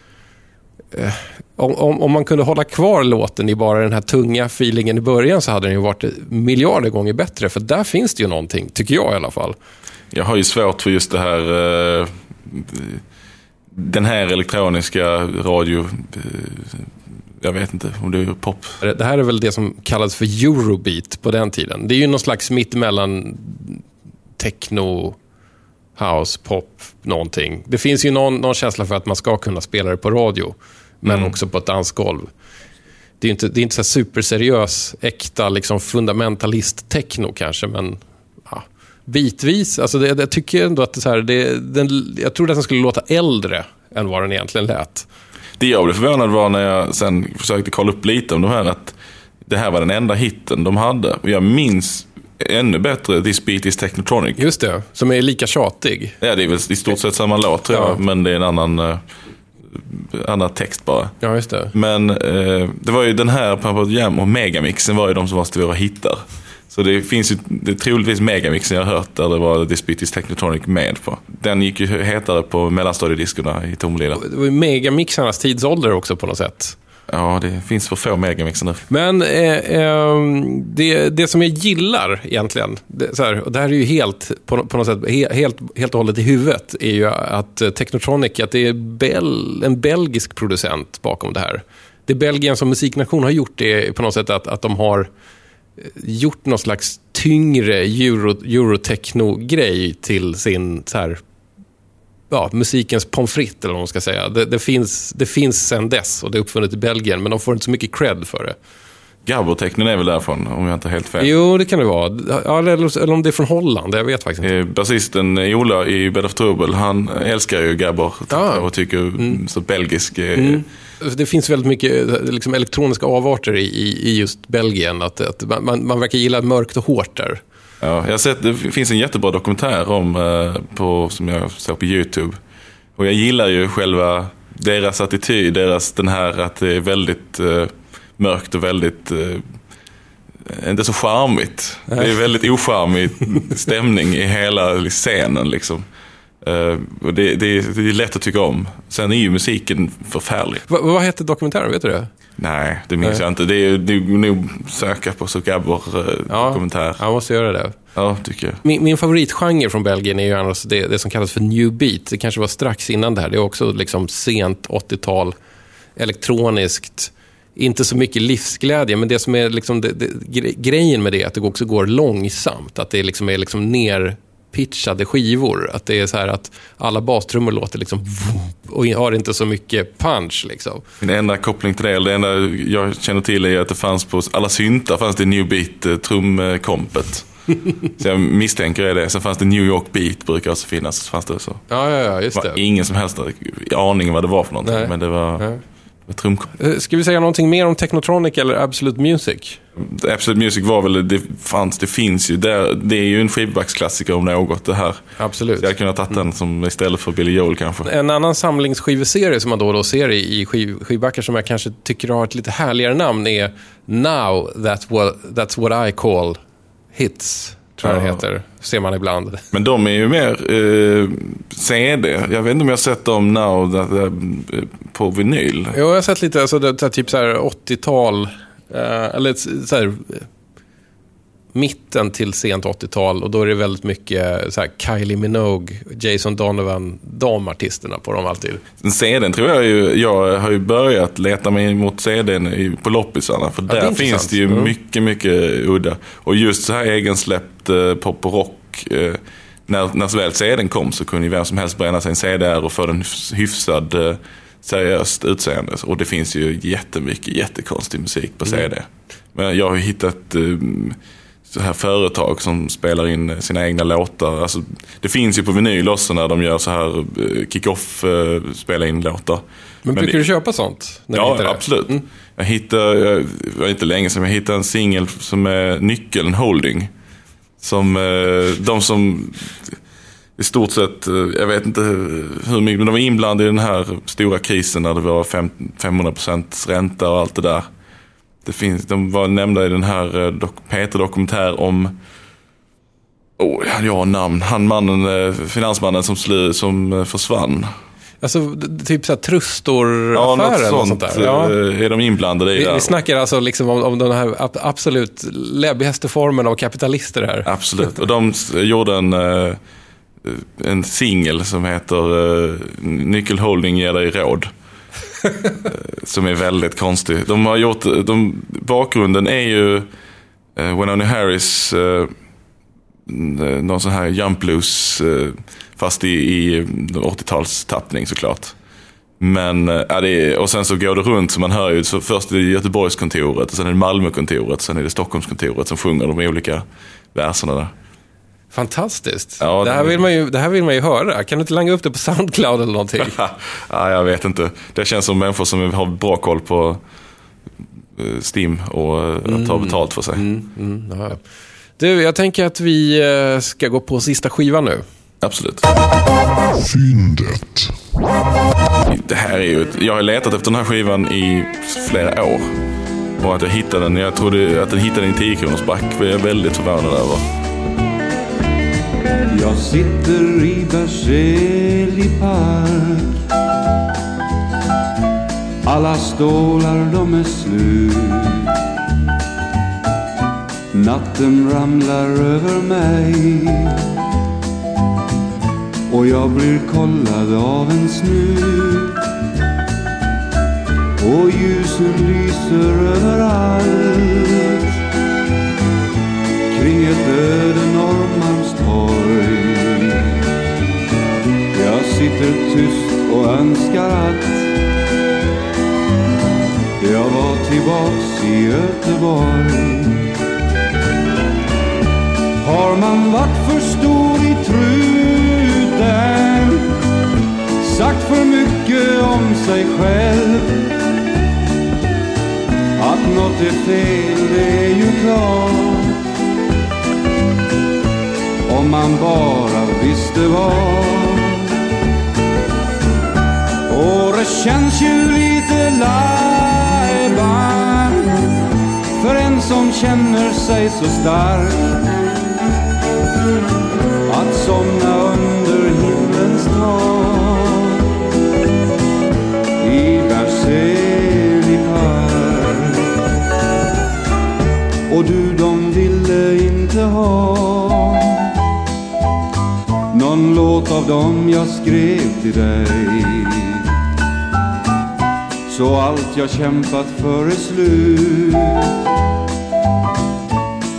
Eh, om, om, om man kunde hålla kvar låten i bara den här tunga feelingen i början så hade den ju varit miljarder gånger bättre. För där finns det ju någonting, tycker jag i alla fall.
Jag har ju svårt för just det här... Eh, den här elektroniska radio... Eh, jag vet inte om det är pop.
Det här är väl det som kallades för Eurobeat på den tiden. Det är ju någon slags mittemellan techno, house, pop, någonting. Det finns ju någon, någon känsla för att man ska kunna spela det på radio, men också på ett dansgolv. Det är inte, det är inte så superseriös, äkta, liksom fundamentalist-techno kanske, men bitvis. Alltså det, jag tycker ändå att det, så här, det, den, jag trodde att den skulle låta äldre än vad den egentligen lät.
Det jag blev förvånad var när jag sen försökte kolla upp lite om de här att det här var den enda hitten de hade. Och jag minns ännu bättre This Beat Is Technotronic.
Just det, som är lika tjatig.
Ja, det är väl i stort sett samma låt tror jag,
Ja.
men det är en annan, eh, annan text bara.
Ja, just det.
Men eh, det var ju den här Pampa Jam och Megamixen var ju de som var stora hittar. Så det finns ju det är troligtvis Megamixen jag har hört där det var This Beat Is Technotronic med på. Den gick ju hetare på mellanstadiediskorna i Tomlilla.
Det var ju megamixarnas tidsålder också på något sätt.
Ja, det finns för få Megamixer nu.
Men eh, eh, det, det som jag gillar egentligen, det, så här, och det här är ju helt, på, på något sätt, he, helt, helt och hållet i huvudet, är ju att eh, Technotronic, att det är bel, en belgisk producent bakom det här. Det Belgien som musiknation har gjort är på något sätt att, att de har gjort någon slags tyngre euro, eurotechno-grej till sin så här, ja, musikens pommes frites, eller vad man ska säga. Det, det, finns, det finns sen dess och det är uppfunnet i Belgien, men de får inte så mycket cred för det.
Gabbertecknen är väl därifrån, om jag inte har helt fel.
Jo, det kan det vara. Eller, eller om det är från Holland, jag vet faktiskt inte.
Eh, Basisten Ola i Bed of Trouble, han älskar ju Gabber
Ja.
och tycker så belgisk. eh,
Det finns väldigt mycket liksom, elektroniska avarter i, i, just Belgien. Att, att man- man, man verkar gilla mörkt och hårt där.
Ja, jag har sett, det finns en jättebra dokumentär om, eh, på, som jag såg på YouTube. Och jag gillar ju själva deras attityd, deras den här att det är väldigt eh, mörkt och väldigt eh, inte så charmigt. Det är väldigt ocharmig stämning i hela scenen liksom. Och det, det, är, det är lätt att tycka om. Sen är ju musiken förfärlig.
Va, vad hette dokumentären, vet du det?
Nej, det minns
Nej.
jag inte. Det är nog söka på så Gabber eh, dokumentär.
jag måste göra det.
Ja, tycker jag.
Min, min favoritgenre från Belgien är ju annars det, det som kallas för new beat. Det kanske var strax innan det här. Det är också liksom sent 80-tal, elektroniskt. Inte så mycket livsglädje, men det som är liksom grejen med det är att det också går långsamt. Att det liksom är liksom nerpitchade skivor. Att det är så här att alla bastrummor låter liksom och har inte så mycket punch. Liksom.
Min enda koppling till det, eller det enda jag känner till är att det fanns på alla syntar fanns det New Beat eh, trumkompet. [laughs] så jag misstänker är det. Sen fanns det New York Beat brukar också finnas. Så fanns det så.
Ja, ja, ja, just
Det var
det.
ingen som helst aning vad det var för någonting.
Nej.
Men det var,
Nej.
Var trumkomp.
Eh, Ska vi säga någonting mer om Technotronic eller Absolute Music?
Absolute Music var väl, det fanns, det finns ju. Det, det är ju en skivbacksklassiker om något det här.
Absolut.
Så jag hade kunnat tagit den som istället för Billy Joel kanske.
En annan samlingsskiveserie som man då och då ser i, i skiv, skivbackar som jag kanske tycker har ett lite härligare namn är Now that wa, That's what I call hits, tror jag
Ja.
heter. Ser man ibland.
Men de är ju mer eh, CD. Jag vet inte om jag har sett dem now that, eh, på vinyl.
Jo, jag har sett lite, alltså, det, typ så här 80-tal, eh, eller så här, mitten till sent 80-tal. Och då är det väldigt mycket så här, Kylie Minogue, Jason Donovan, de artisterna på dem alltid.
CDn tror jag ju, jag har ju börjat leta mig mot CDn på loppisarna. För
det är
där
intressant.
finns det ju
Mm.
mycket, mycket udda. Och just så här egensläppt eh, pop och rock. Eh, när, när väl CDn kom så kunde ju vem som helst bränna sig en CDR och få den hyfs- hyfsad eh, seriöst utseende. Och det finns ju jättemycket jättekonstig musik på CD. Men jag har ju hittat eh, så här företag som spelar in sina egna låtar. Alltså, det finns ju på vinyl också när de gör så här eh, kick-off, eh, spela in låtar.
Men, brukar
det-
du köpa sånt?
Ja, absolut.
Mm.
Jag hittade, jag- det var inte länge sedan, jag hittade en singel som är Nyckeln Holding. Som eh, de som i stort sett, jag vet inte hur mycket, men de var inblandade i den här stora krisen när det var fem- 500% ränta och allt det där. Det finns, de var nämnda i den här eh, dok, Peter-dokumentär om Oh, jag har namn. Han mannen, eh, finansmannen som, slu, som eh, försvann.
Alltså, typ så här Trustor-affären
Ja, något
och
sånt,
sånt där. Ja.
är de inblandade i.
Vi,
där.
vi snackar alltså liksom om, om den här ab- absolut läbbigaste formen av kapitalister här.
Absolut. Och de gjorde en, en singel som heter Nyckelholding ger dig råd. Som är väldigt konstig. De har gjort, de, bakgrunden är ju eh, uh, Winona Harris, uh, eh, någon sån här jump blues, uh, eh, fast i, i 80-talstappning såklart. Men, ja, det är, och sen så går det runt så man hör ju, så först är det Göteborgskontoret, och sen är det Malmökontoret, sen är det Stockholmskontoret som sjunger de olika verserna där.
Fantastiskt.
Ja,
det, här vill man ju, det här vill man ju höra. Kan du inte langa upp det på Soundcloud eller någonting? [laughs]
ja, jag vet inte. Det känns som människor som har bra koll på eh, Steam och eh, att ta betalt för sig.
Mm, ja. Du, jag tänker att vi eh, ska gå på sista skivan nu.
Absolut.
Fyndet.
Det här är ju, ett- jag har letat efter den här skivan i flera år. Och att jag hittade den, jag trodde att den hittade en 10 kronors back jag väldigt förvånad över.
Jag sitter i Berzelii park Alla stålar de är slut. Natten ramlar över mig. Och jag blir kollad av en snut. Och ljusen lyser överallt. Kring ett öde Norrmalmstorg. Sitter tyst och önskar att jag var tillbaks i Göteborg. Har man varit för stor i truten, sagt för mycket om sig själv att något är fel, det är ju klart om man bara visste vad. Det känns ju lite lajban för en som känner sig så stark att somna under himlens tak i Berzelii park. Och du, de ville inte ha någon låt av dem jag skrev till dig. Så allt jag kämpat för är slut.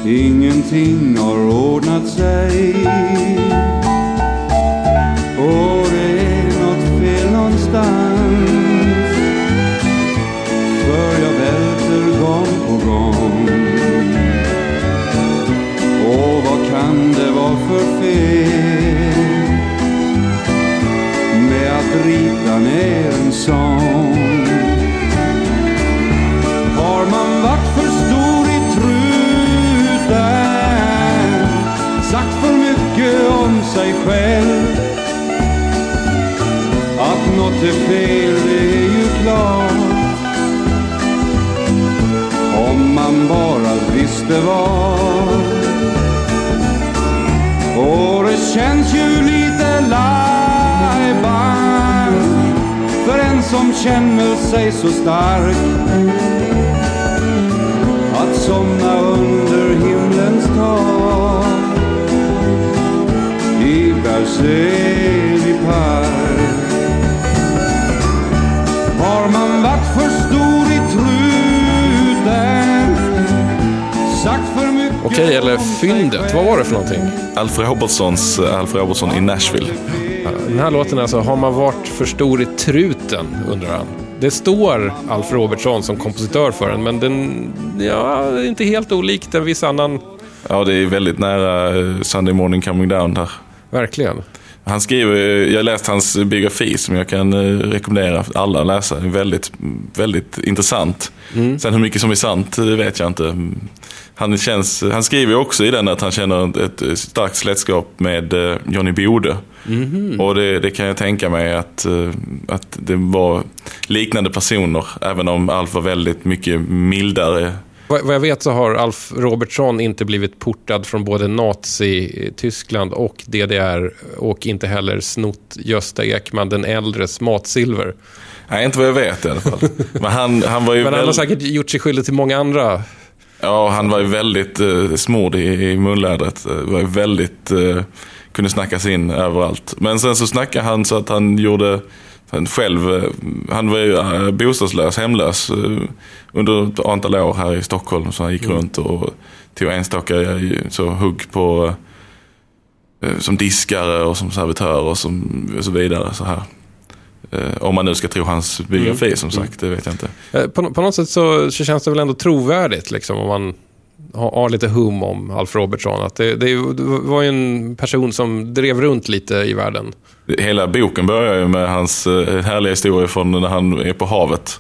Ingenting har ordnat sig. Och det är något fel någonstans. För jag välter gång på gång. Och vad kan det vara för fel med att rita ner en sång? Har man varit för stor i truten, sagt för mycket om sig själv, att något är fel, det är ju klart. Om man bara visste vad.
Känns ju lite lajban för en som känner sig så stark somna under himlens tak i Berzelii park. Har man varit för stor i truten sagt för mycket
Okej, eller Fyndet, vad var det för någonting?
Alfred Robertsons eh, Alfred Robertson i Nashville.
Den här låten alltså, har man varit för stor i truten, undrar han. Det står Alf Robertsson som kompositör för den, men den ja, är inte helt olik en viss annan.
Ja, det är väldigt nära eh, Sunday Morning Coming Down där.
Verkligen.
Han skriver, jag har läst hans biografi som jag kan eh, rekommendera alla att läsa. Väldigt, väldigt intressant. Sen hur mycket som är sant, det vet jag inte. Han, känns, han skriver också i den att han känner ett starkt släktskap med eh, Johnny Bode. Och det, det kan jag tänka mig att, eh, att det var liknande personer, även om Alf var väldigt mycket mildare.
Vad jag vet så har Alf Robertsson inte blivit portad från både Nazi-Tyskland och DDR och inte heller snott Gösta Ekman den äldres matsilver.
Nej, inte vad jag vet i alla fall. Men han, han var ju [laughs]
Men han har
väldigt-
säkert gjort sig skyldig till många andra.
Ja, han var ju väldigt eh, smord i, i munlädret. Eh, var ju väldigt, eh, kunde snacka sig in överallt. Men sen så snackade han så att han gjorde, han själv, eh, han var ju eh, bostadslös, hemlös eh, under ett antal år här i Stockholm. Så han gick runt och tog enstaka så hugg på, som diskare och som servitör och, som, och så vidare. Så här. Om man nu ska tro hans biografi som sagt, det vet jag inte.
På, på något sätt så, så känns det väl ändå trovärdigt liksom, om man har, har lite hum om Alf Robertsson. Att det, det, var ju en person som drev runt lite i världen.
Hela boken börjar ju med hans eh, härliga historia från när han är på havet.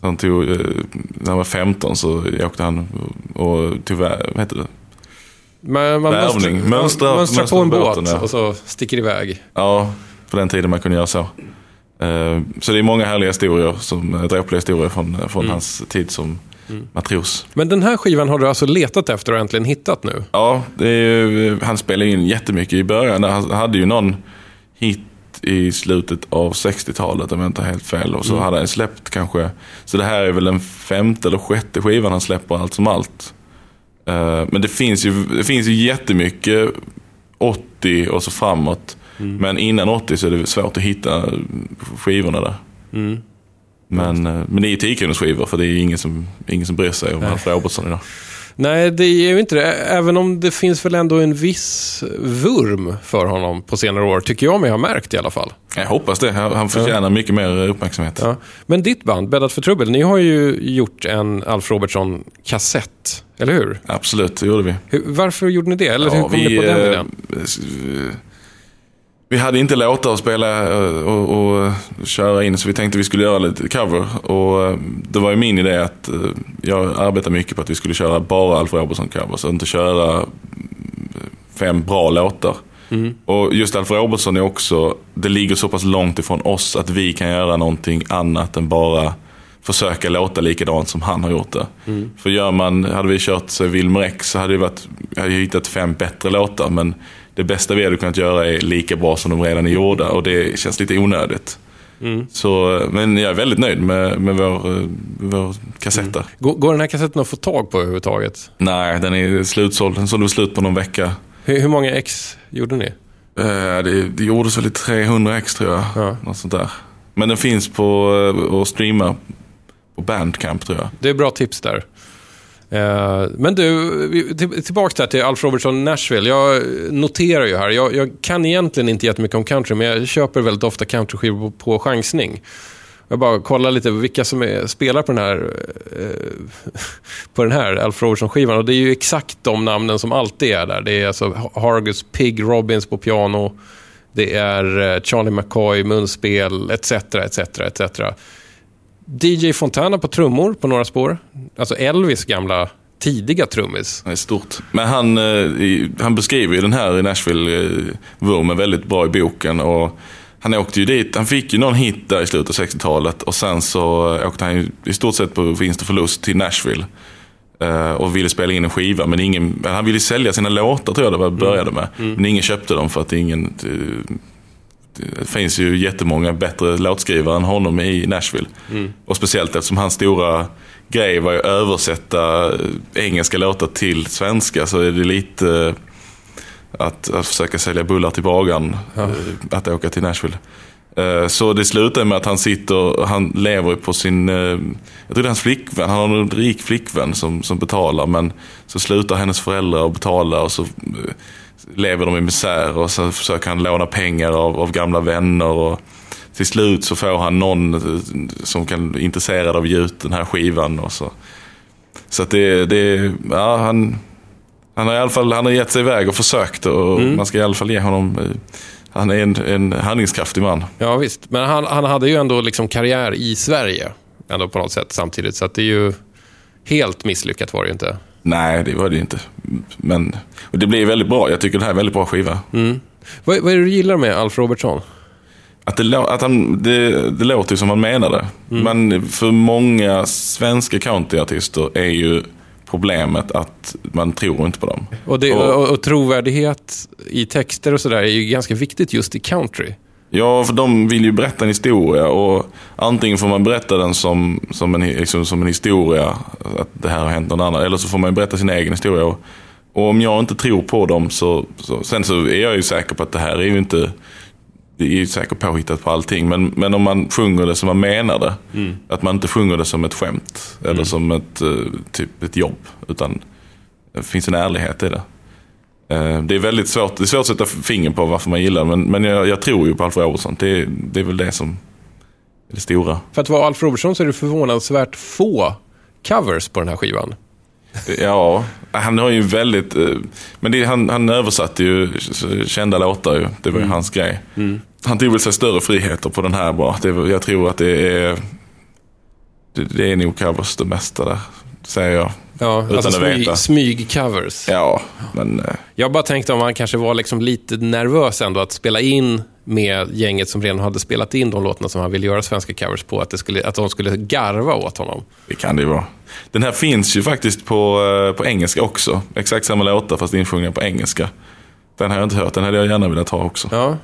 Han tog, eh, när han var 15 så åkte han och tog, vad heter det?
Man, man
Värvning.
mönstrar,
Mönstra-
mönstrar på en
mönstra
båt
båten, ja.
och så sticker iväg.
Ja, på den tiden man kunde göra så. Eh, Så det är många härliga historier, som, dråpliga historier från, från hans tid som matros.
Men den här skivan har du alltså letat efter och äntligen hittat nu?
Ja, ju- han spelade in jättemycket i början. Han hade ju någon hit i slutet av 60-talet om jag inte har helt fel. Och så hade han släppt kanske, så det här är väl den femte eller sjätte skivan han släpper allt som allt. Eh, Men det finns ju, det finns ju jättemycket 80 och så framåt. Men innan 80 så är det svårt att hitta skivorna där. Men, eh, men det är 10 skivor för det är ingen som, ingen som bryr sig om Alf Robertson idag.
Nej, det är ju inte det. Även om det finns väl ändå en viss vurm för honom på senare år, tycker jag mig ha märkt i alla fall.
Jag hoppas det. Han förtjänar mycket mer uppmärksamhet.
Ja. Men ditt band, Bäddat för trubbel, ni har ju gjort en Alf Robertson-kassett, eller hur?
Absolut, det gjorde vi.
hur? Varför gjorde ni det? Eller hur
Ja,
kom ni på den
eh,
idén?
Eh, Vi hade inte låtar att spela eh, och, och köra in så vi tänkte vi skulle göra lite cover. Och eh, det var ju min idé att eh, jag arbetar mycket på att vi skulle köra bara Alf Robertson covers och inte köra mm, fem bra låtar. Och just Alf Robertson är också, det ligger så pass långt ifrån oss att vi kan göra någonting annat än bara försöka låta likadant som han har gjort det. För gör man, hade vi kört Wilmer X så hade det varit, jag hade hittat fem bättre låtar men det bästa vi hade kunnat göra är lika bra som de redan är gjorda och det känns lite onödigt. Så, men jag är väldigt nöjd med, med vår, eh, vår kassett där.
Går, går den här kassetten att få tag på överhuvudtaget?
Nej, den är slutsåld. Den sålde slut på någon vecka.
Hur, hur många ex gjorde ni?
Eh, Det, det gjordes väl i 300 ex tror jag.
Ja.
Något sånt där. Men den finns på eh, att streama på Bandcamp tror jag.
Det är bra tips där. Eh, men du, tillbaka där till Alf Robertson Nashville. Jag noterar ju här, jag, jag kan egentligen inte jättemycket om country, men jag köper väldigt ofta countryskivor på, på chansning. Jag bara kollar lite vilka som är, spelar på den här, eh, [laughs] på den här Alf Robertson-skivan. Och det är ju exakt de namnen som alltid är där. Det är alltså Hargus Pig Robbins på piano. Det är eh, Charlie McCoy, munspel, etc. etc, etc. DJ Fontana på trummor på några spår. Alltså Elvis gamla tidiga trummis.
Det är stort. Men han, eh, han beskriver ju den här i Nashville-vurmen väldigt bra i boken. Och han åkte ju dit, han fick ju någon hit där i slutet av 60-talet och sen så åkte han ju i stort sett på vinst och förlust till Nashville. Eh, och ville spela in en skiva, men ingen, han ville sälja sina låtar tror jag det började med. Men ingen köpte dem för att ingen... Det, finns ju jättemånga bättre låtskrivare än honom i Nashville. Och speciellt eftersom hans stora grej var ju att översätta eh, engelska låtar till svenska så är det lite eh, att, att försöka sälja bullar till bagaren, eh, att åka till Nashville. Så det slutar med att han sitter, han lever på sin, jag tror det är hans flickvän, han har en rik flickvän som, som betalar men så slutar hennes föräldrar att betala och så lever de i misär och så försöker han låna pengar av, av gamla vänner och till slut så får han någon eh, som kan intresserad av att den här skivan och så. Så att det, det ja han, han har i alla fall han har gett sig iväg och försökt och man ska i alla fall ge honom, eh, han är en, en handlingskraftig man.
Ja, visst. Men han, han hade ju ändå liksom karriär i Sverige ändå på något sätt samtidigt. Så att det är ju helt misslyckat var det ju inte.
Nej, det var det ju inte. Men och det blir väldigt bra. Jag tycker det här är en väldigt bra skiva.
Vad, vad är det du gillar med Alf Robertson?
Att, det, att han, det, det låter som han menade. Men för många svenska countryartister är ju problemet att man tror inte på dem.
Och, det,
och,
och trovärdighet i texter och sådär är ju ganska viktigt just i country.
Ja, för de vill ju berätta en historia och antingen får man berätta den som, som, en, liksom, som en historia, att det här har hänt någon annan, eller så får man berätta sin egen historia. Och, och om jag inte tror på dem så, så, sen så är jag ju säker på att det här är ju inte, det är ju säkert påhittat på allting, men, men om man sjunger det som man menar det, att man inte sjunger det som ett skämt eller som ett, eh, typ ett jobb, utan det finns en ärlighet i det. Eh, Det är väldigt svårt, det är svårt att sätta finger på varför man gillar men, men jag, jag tror ju på Alf Robertson. Det, det är väl det som är det stora.
För att vara Alf Robertson så är det förvånansvärt få covers på den här skivan.
Ja, han har ju väldigt... eh, Men det, han, han översatte ju kända låtar ju. Det var ju hans grej. Han tog väl sig större friheter på den här bara. Det, jag tror att det är... Det, det är nog covers det mesta där, säger jag.
Ja,
Utan
alltså
att
smyg,
veta.
smyg-covers.
Ja, men... eh,
Jag bara tänkte om han kanske var liksom lite nervös ändå att spela in med gänget som redan hade spelat in de låtarna som han ville göra svenska covers på. Att, det skulle, att de skulle garva åt honom.
Det kan det ju vara. Den här finns ju faktiskt på, eh, på engelska också. Exakt samma låtar fast insjungna på engelska. Den har jag inte hört, den hade jag gärna velat ha också.
Ja.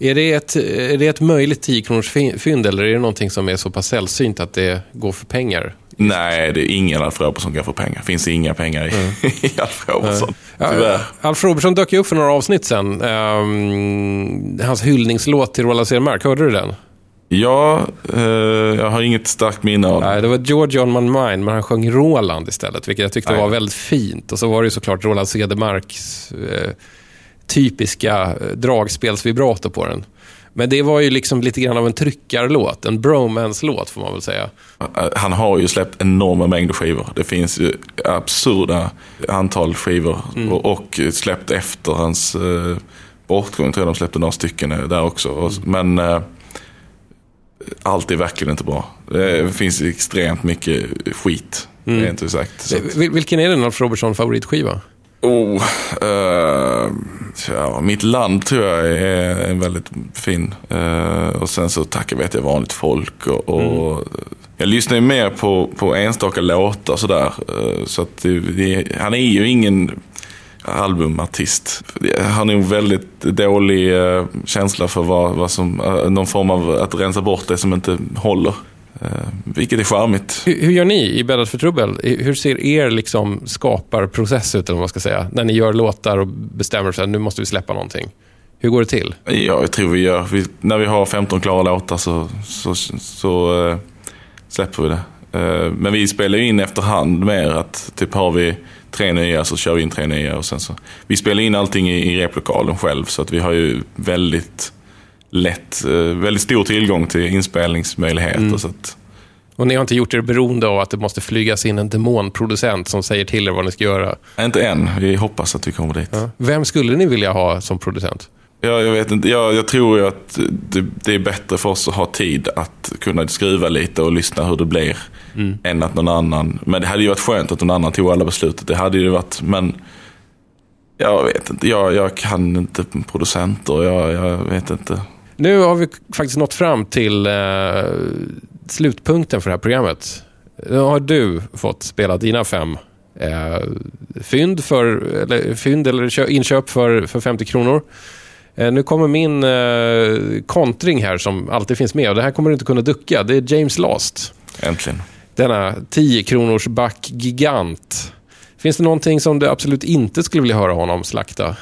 Är det ett, är det ett möjligt 10 kronors fynd eller är det någonting som är så pass sällsynt att det går för pengar?
Nej, det är ingen Alf Robertson som kan få pengar. Det finns inga pengar i, [laughs] i Alf Robertson. Tyvärr.
Alf Robertson dök ju upp för några avsnitt sen. Ehm, hans hyllningslåt till Roland Cedermark, hörde du den?
Ja, eh, jag har inget starkt minne av
Nej, det var George on my mind, men han sjöng Roland istället, vilket jag tyckte
Nej.
var väldigt fint. Och så var det ju såklart Roland Cedermarks eh, typiska eh, dragspelsvibrato på den. Men det var ju liksom lite grann av en tryckarlåt, en bromance-låt får man väl säga.
Han har ju släppt enorma mängder skivor. Det finns ju absurda antal skivor. Och, och släppt efter hans eh, bortgång. tror jag de släppte några stycken eh, där också. Och, Men eh, allt är verkligen inte bra. Det finns extremt mycket skit. Det är inte sagt.
Vil- Vilken är den Alf Robertson favoritskiva?
Oh, eh, ja, mitt land tror jag är en väldigt fin. Eh, och sen så tackar vet jag vanligt folk. Och, och Jag lyssnar ju mer på, på enstaka låtar sådär. Eh, så att det, det, han är ju ingen albumartist. Han är ju väldigt dålig eh, känsla för vad, vad som, eh, någon form av att rensa bort det som inte håller. Eh, vilket är charmigt.
Hur, hur gör ni i Bäddat för trubbel? Hur ser er liksom skaparprocess ut, eller vad man ska säga? När ni gör låtar och bestämmer sig att nu måste vi släppa någonting. Hur går det till?
Ja, jag tror vi gör. Vi, när vi har 15 klara låtar så, så, så eh, släpper vi det. Eh, men vi spelar ju in efterhand mer att typ har vi tre nya så kör vi in tre nya och sen så. Vi spelar in allting i, i replokalen själv så att vi har ju väldigt lätt, eh, väldigt stor tillgång till inspelningsmöjligheter. Så att,
Och ni har inte gjort er beroende av att det måste flygas in en demonproducent som säger till er vad ni ska göra.
inte än, vi hoppas att vi kommer dit.
Vem skulle ni vilja ha som producent?
Jag, jag vet inte, jag, jag tror ju att det, det är bättre för oss att ha tid att kunna skruva lite och lyssna hur det blir. Än att någon annan, men det hade ju varit skönt att någon annan tog alla beslutet. Det hade ju varit, men jag vet inte, jag, jag kan inte producenter, jag, jag vet inte.
Nu har vi faktiskt nått fram till eh, slutpunkten för det här programmet. Nu har du fått spela dina fem eh, fynd, för, eller, fynd eller kö- inköp för, för 50 kronor. Eh, nu kommer min eh, kontring här som alltid finns med och det här kommer du inte kunna ducka. Det är James Last.
Äntligen.
Denna 10 kronors back gigant. Finns det någonting som du absolut inte skulle vilja höra honom slakta?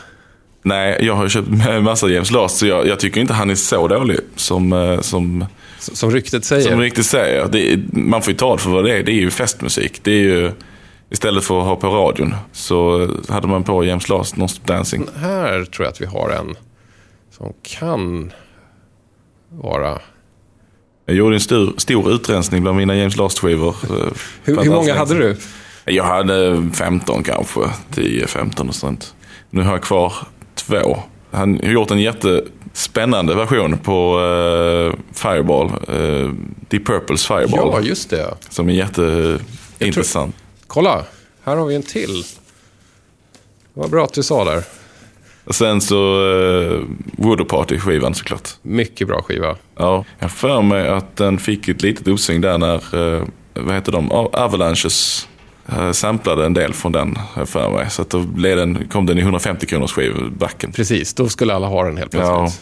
Nej, jag har ju köpt massa James Last så jag, jag tycker inte han är så dålig som, eh, som,
Som ryktet säger.
som riktigt säger. Det man får ju ta det för vad det är. Det är ju festmusik. Det är ju, istället för att ha på radion så hade man på James Last Non-Stop Dancing.
Här tror jag att vi har en som kan vara...
Jag gjorde en stor, stor utrensning bland mina James Last-skivor. eh,
Hur, hur många hade du?
Jag hade 15 kanske, 10-15 och sånt. Nu har jag kvar två. Han har gjort en jättespännande version på eh, Fireball. Uh, Deep Purples Fireball.
Ja, just det.
Som är jätteintressant.
Kolla, här har vi en till. Vad bra att du sa där.
Och sen så uh, Voodoo Party-skivan såklart.
Mycket bra skiva.
Ja, jag för mig att den fick ett litet uppsving där när, eh, vad heter de, Avalanches samplade en del från den, jag för mig. Så att då blev den, kom den i 150 kronors skivbacken.
Precis, då skulle alla ha den helt plötsligt.
Ja.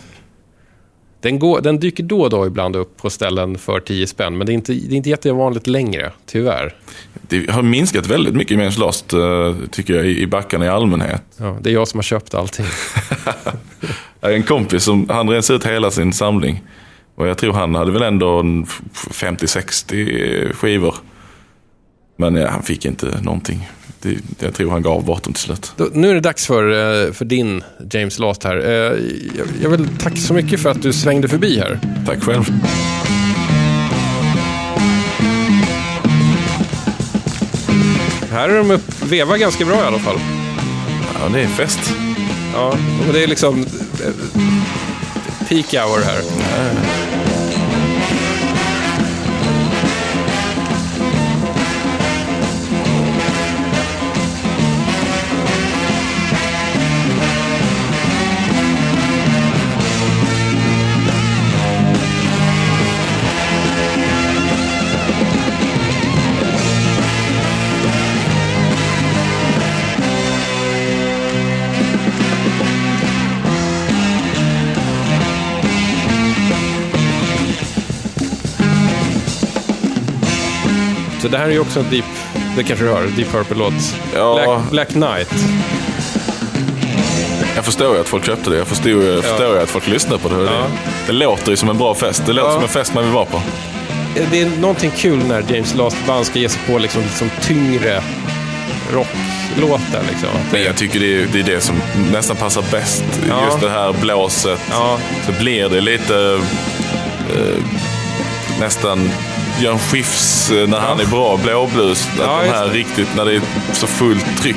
Den, går, den dyker då och då ibland upp på ställen för 10 spänn, men det är inte, det är inte jättevanligt längre, tyvärr.
Det har minskat väldigt mycket med Lost, eh, tycker jag, i i backarna i allmänhet.
Ja, det är jag som har köpt allting. [laughs]
En kompis som, han rens ut hela sin samling. Och jag tror han hade väl ändå en f- 50-60 skivor. Men ja, han fick inte någonting. Det, jag tror han gav bort dem till slut.
Då, nu är det dags för, eh, för din James Last här. Eh, Jag, jag vill tacka så mycket för att du svängde förbi här.
Tack själv.
Här är de upp, vevar ganska bra i alla fall.
Ja, det är fest.
Ja, men det är liksom eh, peak hour här. Så det här är ju också en Deep, det kanske du hör, Deep Purple-låt.
Ja.
Black, Black Knight.
Jag förstår ju att folk köpte det. Jag förstår jag förstår ju att folk lyssnar på det. Det,
Ja.
det låter ju som en bra fest. Det låter
Ja.
som en fest man vill vara på.
Det är någonting kul när James Last band ska ge sig på liksom, liksom tyngre rocklåtar. Liksom.
Men jag tycker det är, det är det som nästan passar bäst.
Ja.
Just det här blåset. Så blir det lite eh, nästan Björn Skifs eh, när han är bra blåblues. Att
Ja,
de här riktigt, när det är så fullt tryck.